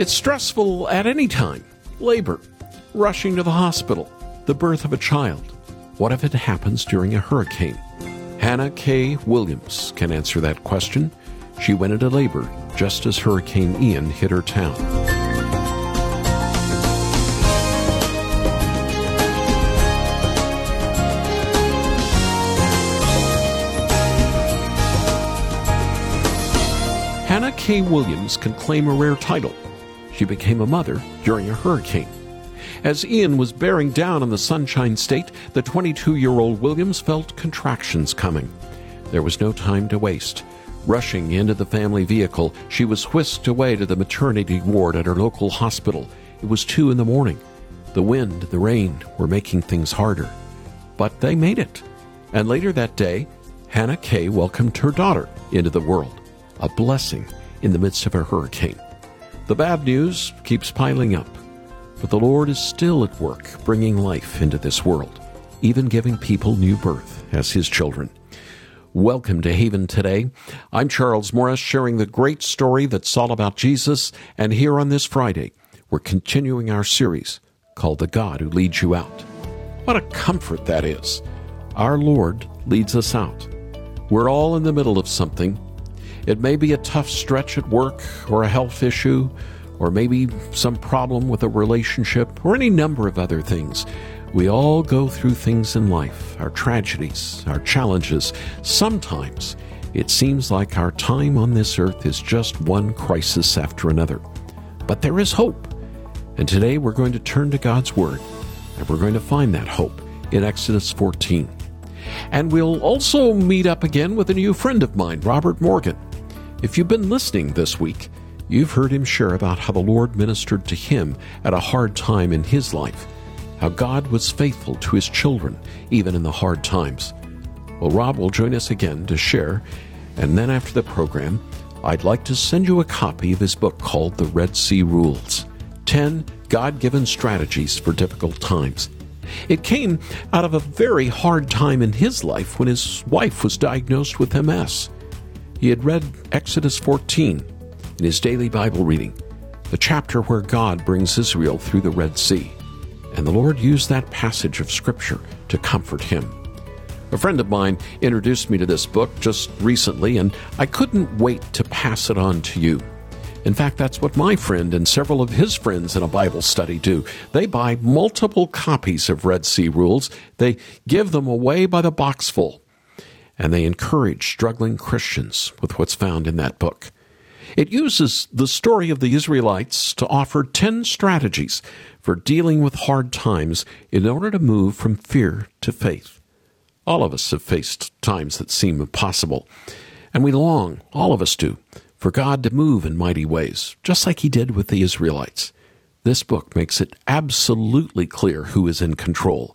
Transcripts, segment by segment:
It's stressful at any time labor, rushing to the hospital, the birth of a child. What if it happens during a hurricane? Hannah K. Williams can answer that question. She went into labor just as Hurricane Ian hit her town. Hannah K. Williams can claim a rare title. She became a mother during a hurricane. As Ian was bearing down on the Sunshine State, the 22 year old Williams felt contractions coming. There was no time to waste. Rushing into the family vehicle, she was whisked away to the maternity ward at her local hospital. It was two in the morning. The wind, the rain were making things harder. But they made it. And later that day, Hannah Kay welcomed her daughter into the world a blessing in the midst of a hurricane. The bad news keeps piling up, but the Lord is still at work bringing life into this world, even giving people new birth as His children. Welcome to Haven today. I'm Charles Morris, sharing the great story that's all about Jesus. And here on this Friday, we're continuing our series called The God Who Leads You Out. What a comfort that is. Our Lord leads us out. We're all in the middle of something, it may be a tough stretch at work or a health issue or maybe some problem with a relationship or any number of other things. We all go through things in life, our tragedies, our challenges. Sometimes it seems like our time on this earth is just one crisis after another. But there is hope. And today we're going to turn to God's Word and we're going to find that hope in Exodus 14. And we'll also meet up again with a new friend of mine, Robert Morgan. If you've been listening this week, you've heard him share about how the Lord ministered to him at a hard time in his life, how God was faithful to his children even in the hard times. Well, Rob will join us again to share, and then after the program, I'd like to send you a copy of his book called The Red Sea Rules 10 God Given Strategies for Difficult Times. It came out of a very hard time in his life when his wife was diagnosed with MS. He had read Exodus 14 in his daily Bible reading, the chapter where God brings Israel through the Red Sea, and the Lord used that passage of Scripture to comfort him. A friend of mine introduced me to this book just recently, and I couldn't wait to pass it on to you. In fact, that's what my friend and several of his friends in a Bible study do. They buy multiple copies of Red Sea Rules, they give them away by the boxful and they encourage struggling Christians with what's found in that book. It uses the story of the Israelites to offer 10 strategies for dealing with hard times in order to move from fear to faith. All of us have faced times that seem impossible, and we long, all of us do, for God to move in mighty ways, just like He did with the Israelites. This book makes it absolutely clear who is in control,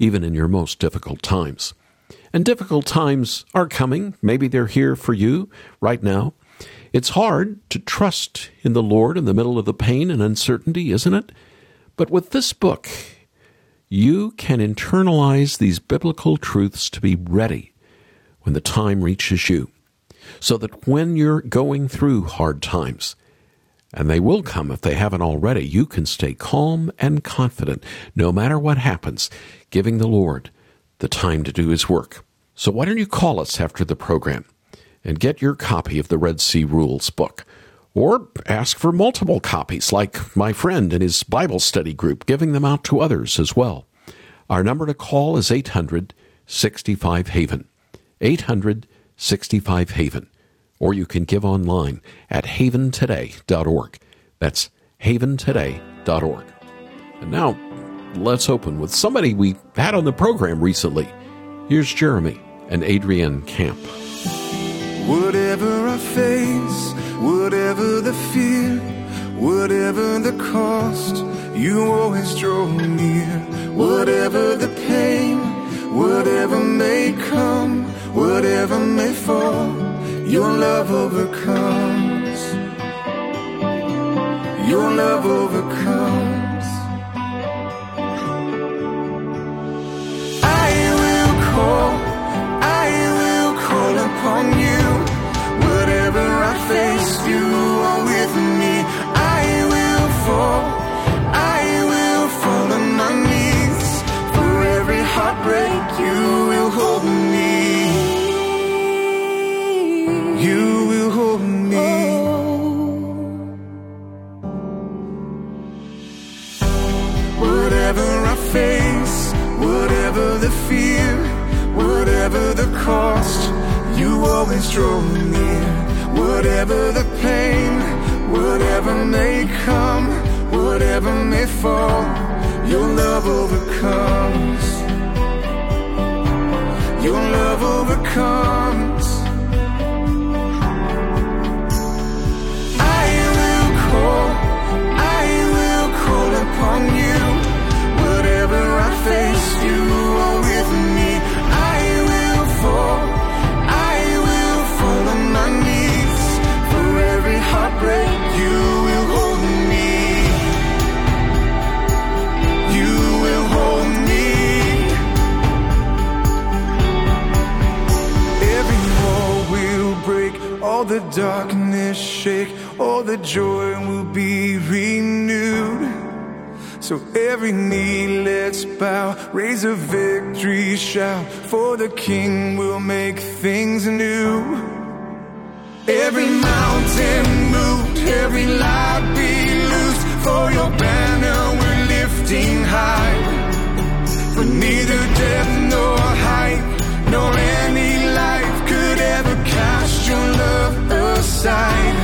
even in your most difficult times. And difficult times are coming. Maybe they're here for you right now. It's hard to trust in the Lord in the middle of the pain and uncertainty, isn't it? But with this book, you can internalize these biblical truths to be ready when the time reaches you. So that when you're going through hard times, and they will come if they haven't already, you can stay calm and confident no matter what happens, giving the Lord the time to do his work. So why don't you call us after the program and get your copy of the Red Sea Rules book? Or ask for multiple copies, like my friend and his Bible study group, giving them out to others as well. Our number to call is 800 65 Haven. 800 65 Haven. Or you can give online at haventoday.org. That's haventoday.org. And now, let's open with somebody we had on the program recently. Here's Jeremy and Adrienne Camp. Whatever I face, whatever the fear, whatever the cost, you always draw near. Whatever the pain, whatever may come, whatever may fall, your love overcomes. Your love overcomes. The joy will be renewed. So every knee let's bow, raise a victory shout, for the King will make things new. Every mountain moved, every lie be loosed, for your banner we're lifting high. For neither death nor height, nor any life could ever cast your love aside.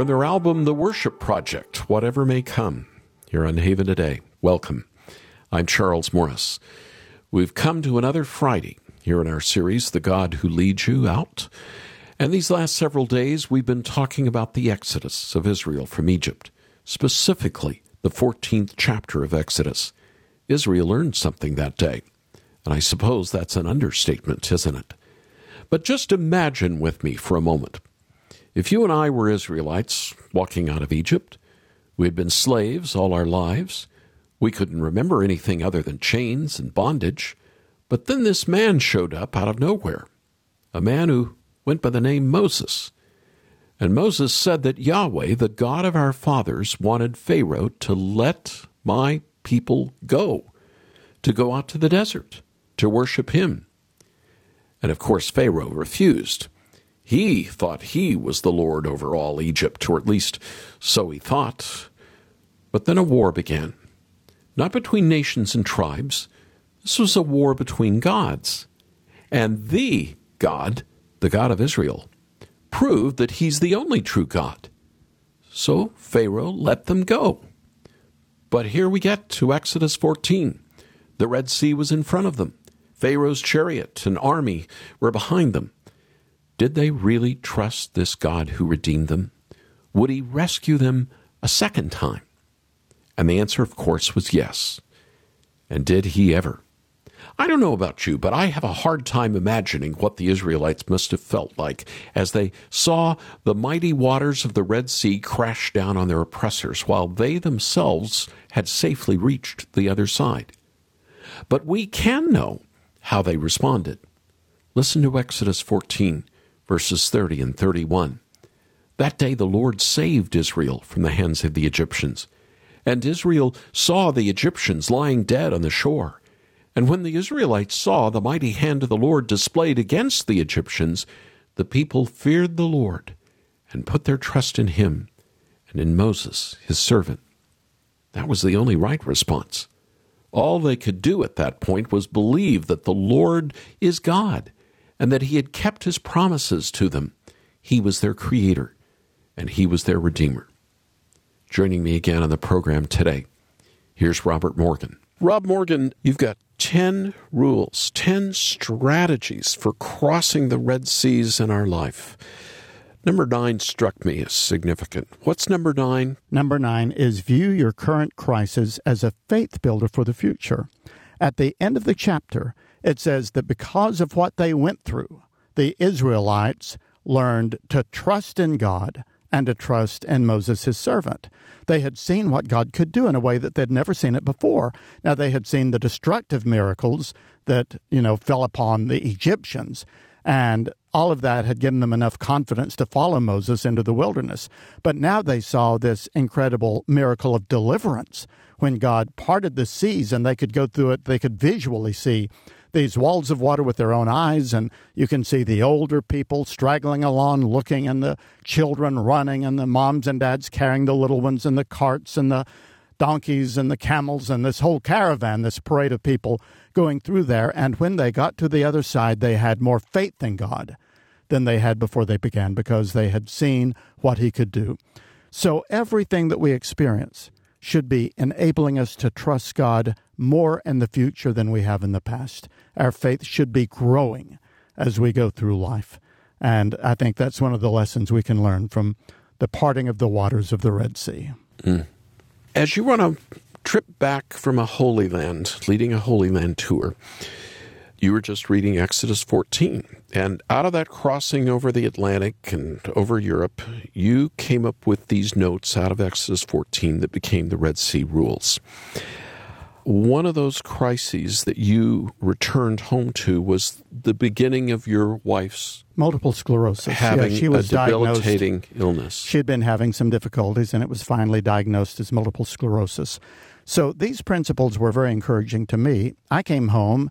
From their album, The Worship Project, Whatever May Come, here on Haven Today. Welcome. I'm Charles Morris. We've come to another Friday here in our series, The God Who Leads You Out. And these last several days, we've been talking about the exodus of Israel from Egypt, specifically the 14th chapter of Exodus. Israel learned something that day. And I suppose that's an understatement, isn't it? But just imagine with me for a moment. If you and I were Israelites walking out of Egypt, we had been slaves all our lives, we couldn't remember anything other than chains and bondage, but then this man showed up out of nowhere, a man who went by the name Moses. And Moses said that Yahweh, the God of our fathers, wanted Pharaoh to let my people go, to go out to the desert, to worship him. And of course, Pharaoh refused. He thought he was the Lord over all Egypt, or at least so he thought. But then a war began. Not between nations and tribes. This was a war between gods. And the God, the God of Israel, proved that he's the only true God. So Pharaoh let them go. But here we get to Exodus 14. The Red Sea was in front of them. Pharaoh's chariot and army were behind them. Did they really trust this God who redeemed them? Would he rescue them a second time? And the answer, of course, was yes. And did he ever? I don't know about you, but I have a hard time imagining what the Israelites must have felt like as they saw the mighty waters of the Red Sea crash down on their oppressors while they themselves had safely reached the other side. But we can know how they responded. Listen to Exodus 14, verses 30 and 31. That day the Lord saved Israel from the hands of the Egyptians. And Israel saw the Egyptians lying dead on the shore. And when the Israelites saw the mighty hand of the Lord displayed against the Egyptians, the people feared the Lord and put their trust in him and in Moses, his servant. That was the only right response. All they could do at that point was believe that the Lord is God and that he had kept his promises to them. He was their creator and he was their redeemer. Joining me again on the program today, here's Robert Morgan. Rob Morgan, you've got 10 rules, 10 strategies for crossing the Red Seas in our life. Number nine struck me as significant. What's number nine? Number nine is view your current crisis as a faith builder for the future. At the end of the chapter, it says that because of what they went through, the Israelites learned to trust in God and to trust in Moses, his servant. They had seen what God could do in a way that they'd never seen it before. Now, they had seen the destructive miracles that, you know, fell upon the Egyptians. And all of that had given them enough confidence to follow Moses into the wilderness. But now they saw this incredible miracle of deliverance when God parted the seas and they could go through it, they could visually see these walls of water with their own eyes, and you can see the older people straggling along looking, and the children running, and the moms and dads carrying the little ones, and the carts, and the donkeys, and the camels, and this whole caravan, this parade of people going through there. And when they got to the other side, they had more faith in God than they had before they began because they had seen what He could do. So everything that we experience should be enabling us to trust God more in the future than we have in the past. Our faith should be growing as we go through life. And I think that's one of the lessons we can learn from the parting of the waters of the Red Sea. Mm. As you want to trip back from a Holy Land, leading a Holy Land tour, you were just reading Exodus 14. And out of that crossing over the Atlantic and over Europe, you came up with these notes out of Exodus 14 that became the Red Sea rules. One of those crises that you returned home to was the beginning of your wife's multiple sclerosis. Having yeah, she was a debilitating illness. She had been having some difficulties, and it was finally diagnosed as multiple sclerosis. So these principles were very encouraging to me. I came home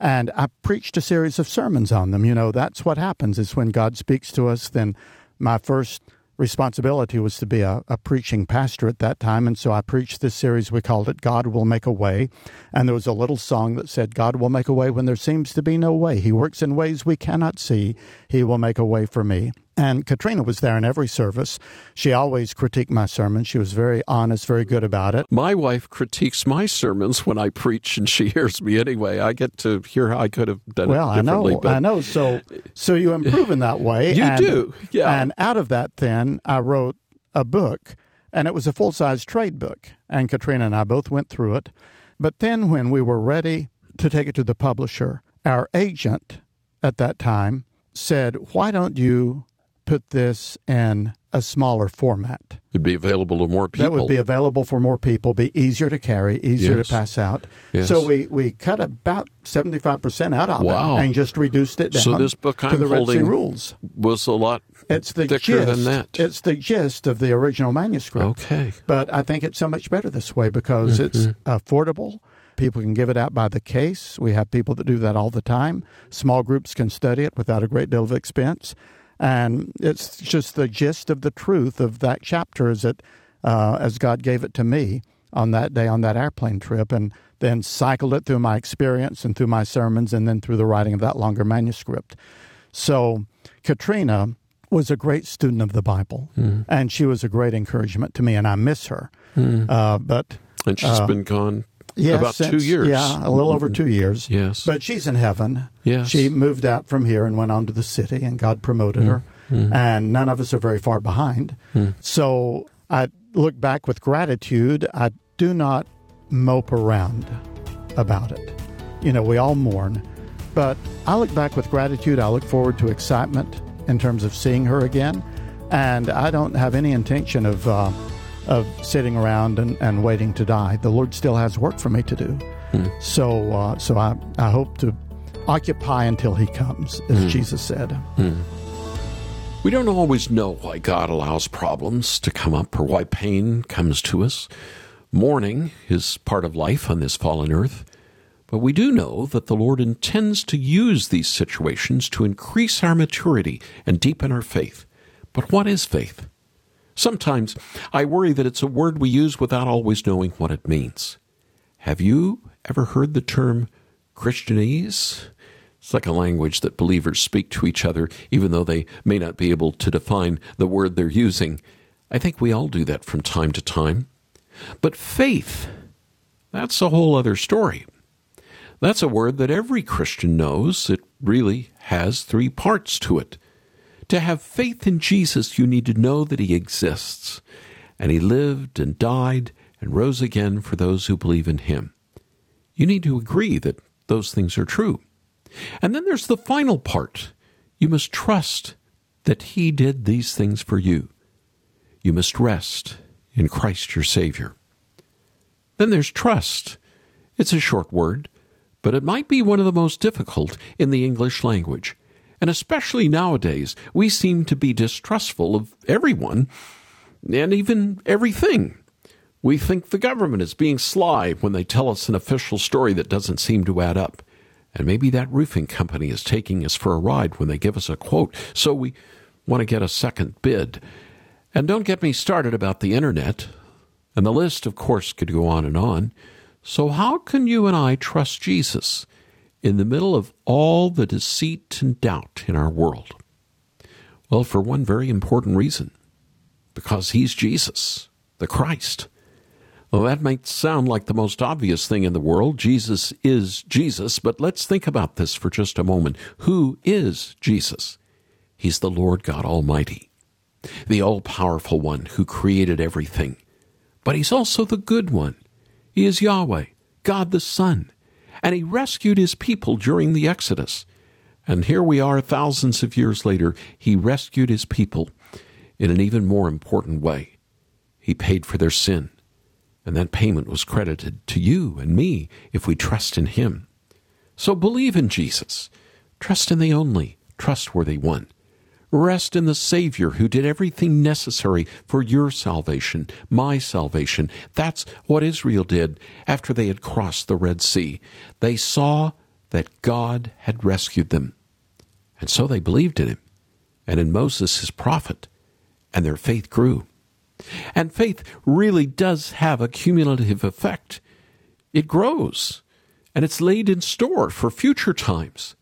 and I preached a series of sermons on them. You know, that's what happens is when God speaks to us, then my first responsibility was to be a, a, preaching pastor at that time. And so I preached this series. We called it God Will Make a Way. And there was a little song that said, God will make a way when there seems to be no way. He works in ways we cannot see. He will make a way for me. And Katrina was there in every service. She always critiqued my sermons. She was very honest, very good about it. My wife critiques my sermons when I preach, and she hears me anyway. I get to hear how I could have done well, it differently. Well, I know, I know. So, so you improve in that way. you and, do, yeah. And out of that, then I wrote a book, and it was a full size trade book. And Katrina and I both went through it. But then, when we were ready to take it to the publisher, our agent at that time said, "Why don't you?" Put this in a smaller format. It'd be available to more people. That would be available for more people, be easier to carry, easier yes. to pass out. Yes. So we, we cut about 75% out of wow. it and just reduced it down so this book I'm to the Red Sea holding rules. was a lot it's the thicker gist, than that. It's the gist of the original manuscript. Okay. But I think it's so much better this way because mm-hmm. it's affordable. People can give it out by the case. We have people that do that all the time. Small groups can study it without a great deal of expense. And it's just the gist of the truth of that chapter is that uh, as God gave it to me on that day on that airplane trip, and then cycled it through my experience and through my sermons and then through the writing of that longer manuscript. So Katrina was a great student of the Bible, mm. and she was a great encouragement to me, and I miss her. Mm. Uh, but and she's uh, been gone Yes, about since, two years. Yeah, a little over two years. Yes. But she's in heaven. Yes. She moved out from here and went on to the city, and God promoted mm. her. Mm. And none of us are very far behind. Mm. So I look back with gratitude. I do not mope around about it. You know, we all mourn. But I look back with gratitude. I look forward to excitement in terms of seeing her again. And I don't have any intention of. Uh, of sitting around and, and waiting to die. The Lord still has work for me to do. Mm. So, uh, so I, I hope to occupy until He comes, as mm. Jesus said. Mm. We don't always know why God allows problems to come up or why pain comes to us. Mourning is part of life on this fallen earth. But we do know that the Lord intends to use these situations to increase our maturity and deepen our faith. But what is faith? Sometimes I worry that it's a word we use without always knowing what it means. Have you ever heard the term Christianese? It's like a language that believers speak to each other, even though they may not be able to define the word they're using. I think we all do that from time to time. But faith, that's a whole other story. That's a word that every Christian knows. It really has three parts to it. To have faith in Jesus, you need to know that He exists, and He lived and died and rose again for those who believe in Him. You need to agree that those things are true. And then there's the final part. You must trust that He did these things for you. You must rest in Christ your Savior. Then there's trust. It's a short word but it might be one of the most difficult in the English language. And especially nowadays, we seem to be distrustful of everyone and even everything. We think the government is being sly when they tell us an official story that doesn't seem to add up. And maybe that roofing company is taking us for a ride when they give us a quote, so we want to get a second bid. And don't get me started about the internet. And the list, of course, could go on and on. So, how can you and I trust Jesus in the middle of all the deceit and doubt in our world? Well, for one very important reason because he's Jesus, the Christ. Well, that might sound like the most obvious thing in the world. Jesus is Jesus, but let's think about this for just a moment. Who is Jesus? He's the Lord God Almighty, the all powerful one who created everything. But he's also the good one he is Yahweh, God the Son, and He rescued His people during the Exodus. And here we are thousands of years later. He rescued His people in an even more important way. He paid for their sin, and that payment was credited to you and me if we trust in Him. So believe in Jesus. Trust in the only trustworthy one. Rest in the Savior who did everything necessary for your salvation, my salvation. That's what Israel did after they had crossed the Red Sea. They saw that God had rescued them. And so they believed in him and in Moses, his prophet, and their faith grew. And faith really does have a cumulative effect. It grows, and it's laid in store for future times.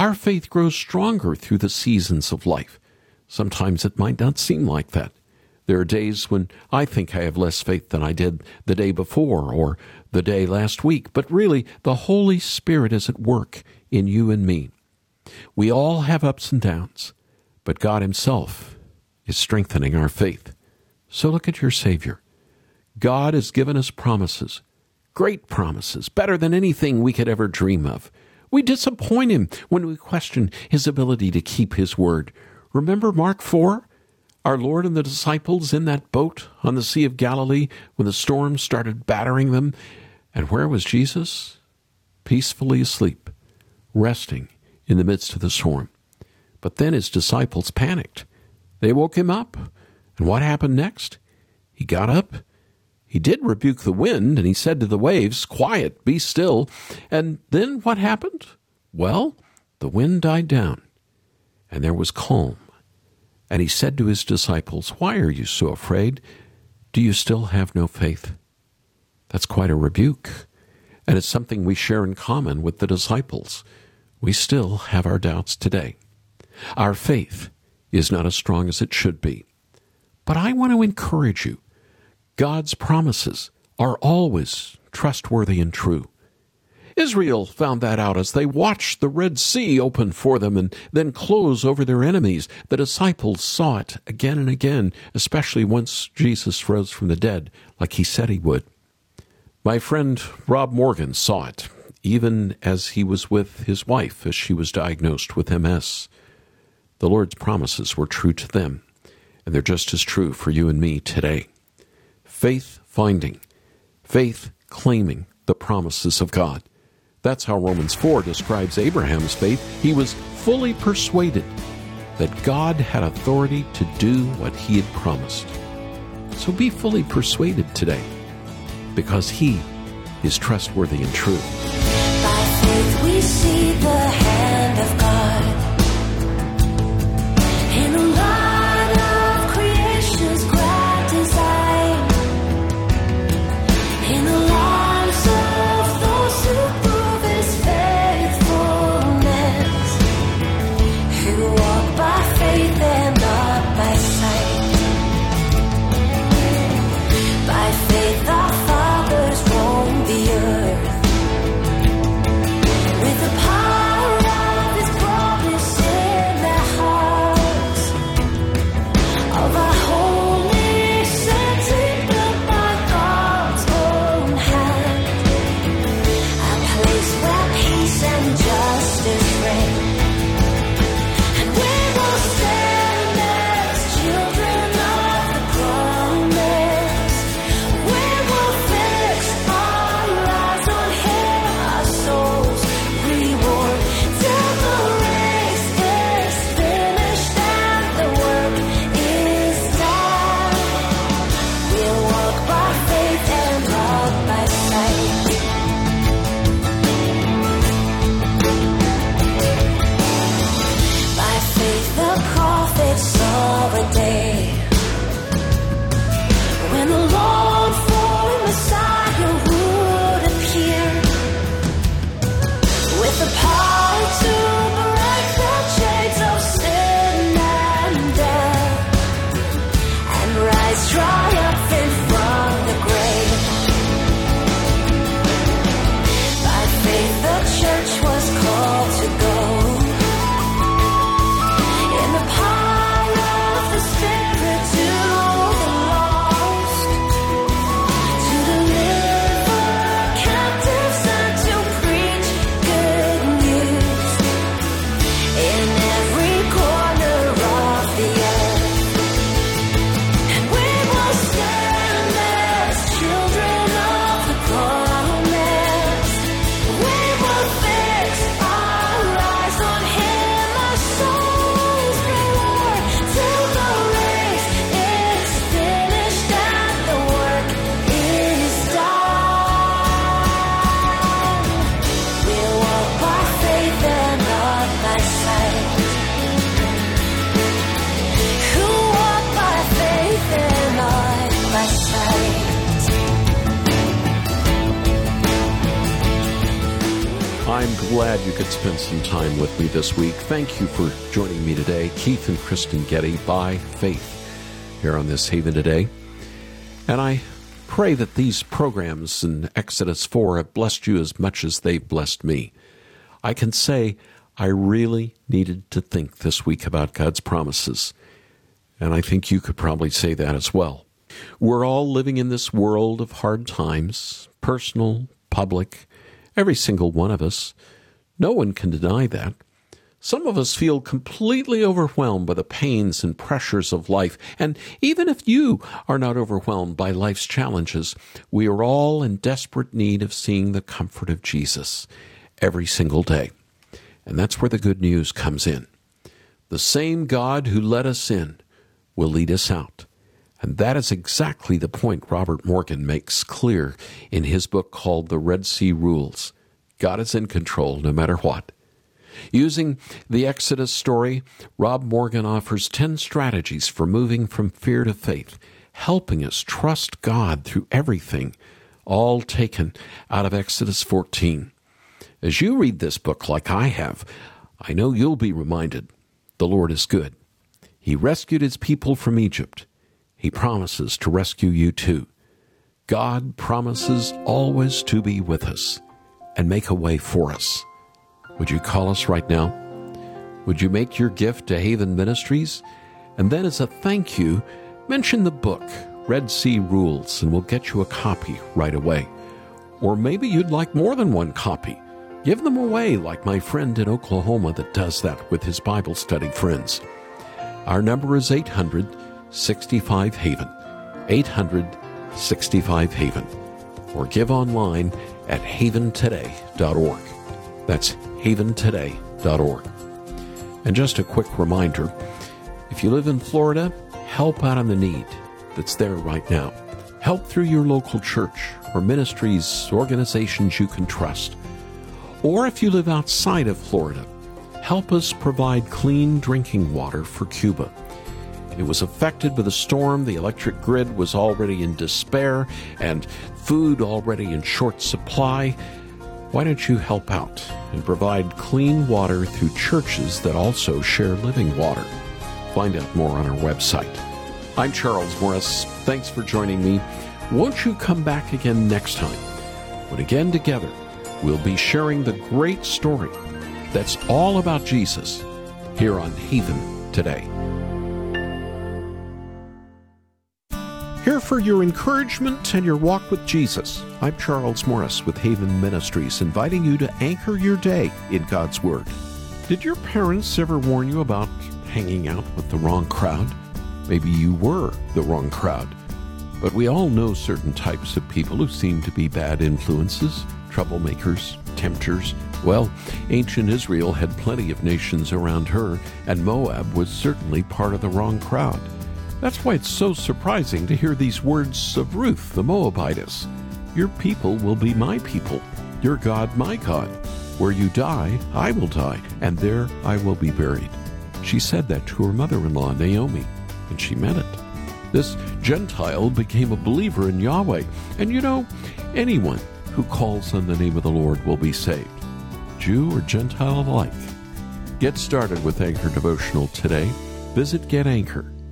Our faith grows stronger through the seasons of life. Sometimes it might not seem like that. There are days when I think I have less faith than I did the day before or the day last week, but really the Holy Spirit is at work in you and me. We all have ups and downs, but God Himself is strengthening our faith. So look at your Savior. God has given us promises, great promises, better than anything we could ever dream of. We disappoint him when we question his ability to keep his word. Remember Mark 4? Our Lord and the disciples in that boat on the Sea of Galilee when the storm started battering them. And where was Jesus? Peacefully asleep, resting in the midst of the storm. But then his disciples panicked. They woke him up. And what happened next? He got up he did rebuke the wind, and he said to the waves, Quiet, be still. And then what happened? Well, the wind died down, and there was calm. And he said to his disciples, Why are you so afraid? Do you still have no faith? That's quite a rebuke, and it's something we share in common with the disciples. We still have our doubts today. Our faith is not as strong as it should be. But I want to encourage you God's promises are always trustworthy and true. Israel found that out as they watched the Red Sea open for them and then close over their enemies. The disciples saw it again and again, especially once Jesus rose from the dead, like he said he would. My friend Rob Morgan saw it, even as he was with his wife as she was diagnosed with MS. The Lord's promises were true to them, and they're just as true for you and me today faith finding, faith claiming the promises of God. That's how Romans 4 describes Abraham's faith. He was fully persuaded that God had authority to do what he had promised. So be fully persuaded today because he is trustworthy and true. and justice reign. Glad you could spend some time with me this week. Thank you for joining me today, Keith and Kristen Getty, by faith, here on this Haven today. And I pray that these programs in Exodus 4 have blessed you as much as they've blessed me. I can say I really needed to think this week about God's promises. And I think you could probably say that as well. We're all living in this world of hard times, personal, public, every single one of us. No one can deny that. Some of us feel completely overwhelmed by the pains and pressures of life. And even if you are not overwhelmed by life's challenges, we are all in desperate need of seeing the comfort of Jesus every single day. And that's where the good news comes in. The same God who let us in will lead us out. And that is exactly the point Robert Morgan makes clear in his book called The Red Sea Rules. God is in control no matter what. Using the Exodus story, Rob Morgan offers 10 strategies for moving from fear to faith, helping us trust God through everything, all taken out of Exodus 14. As you read this book like I have, I know you'll be reminded the Lord is good. He rescued his people from Egypt. He promises to rescue you too. God promises always to be with us and make a way for us. Would you call us right now? Would you make your gift to Haven Ministries? And then, as a thank you, mention the book, Red Sea Rules, and we'll get you a copy right away. Or maybe you'd like more than one copy. Give them away, like my friend in Oklahoma that does that with his Bible study friends. Our number is 800 65 Haven. 800 65 Haven. Or give online at haventoday.org. That's haventoday.org. And just a quick reminder if you live in Florida, help out on the need that's there right now. Help through your local church or ministries, organizations you can trust. Or if you live outside of Florida, help us provide clean drinking water for Cuba. It was affected by the storm. The electric grid was already in despair and food already in short supply. Why don't you help out and provide clean water through churches that also share living water? Find out more on our website. I'm Charles Morris. Thanks for joining me. Won't you come back again next time? When again together, we'll be sharing the great story that's all about Jesus here on Haven today. For your encouragement and your walk with Jesus. I'm Charles Morris with Haven Ministries, inviting you to anchor your day in God's Word. Did your parents ever warn you about hanging out with the wrong crowd? Maybe you were the wrong crowd. But we all know certain types of people who seem to be bad influences, troublemakers, tempters. Well, ancient Israel had plenty of nations around her, and Moab was certainly part of the wrong crowd. That's why it's so surprising to hear these words of Ruth the Moabitess Your people will be my people, your God my God. Where you die, I will die, and there I will be buried. She said that to her mother in law, Naomi, and she meant it. This Gentile became a believer in Yahweh. And you know, anyone who calls on the name of the Lord will be saved, Jew or Gentile alike. Get started with Anchor Devotional today. Visit getanchor.com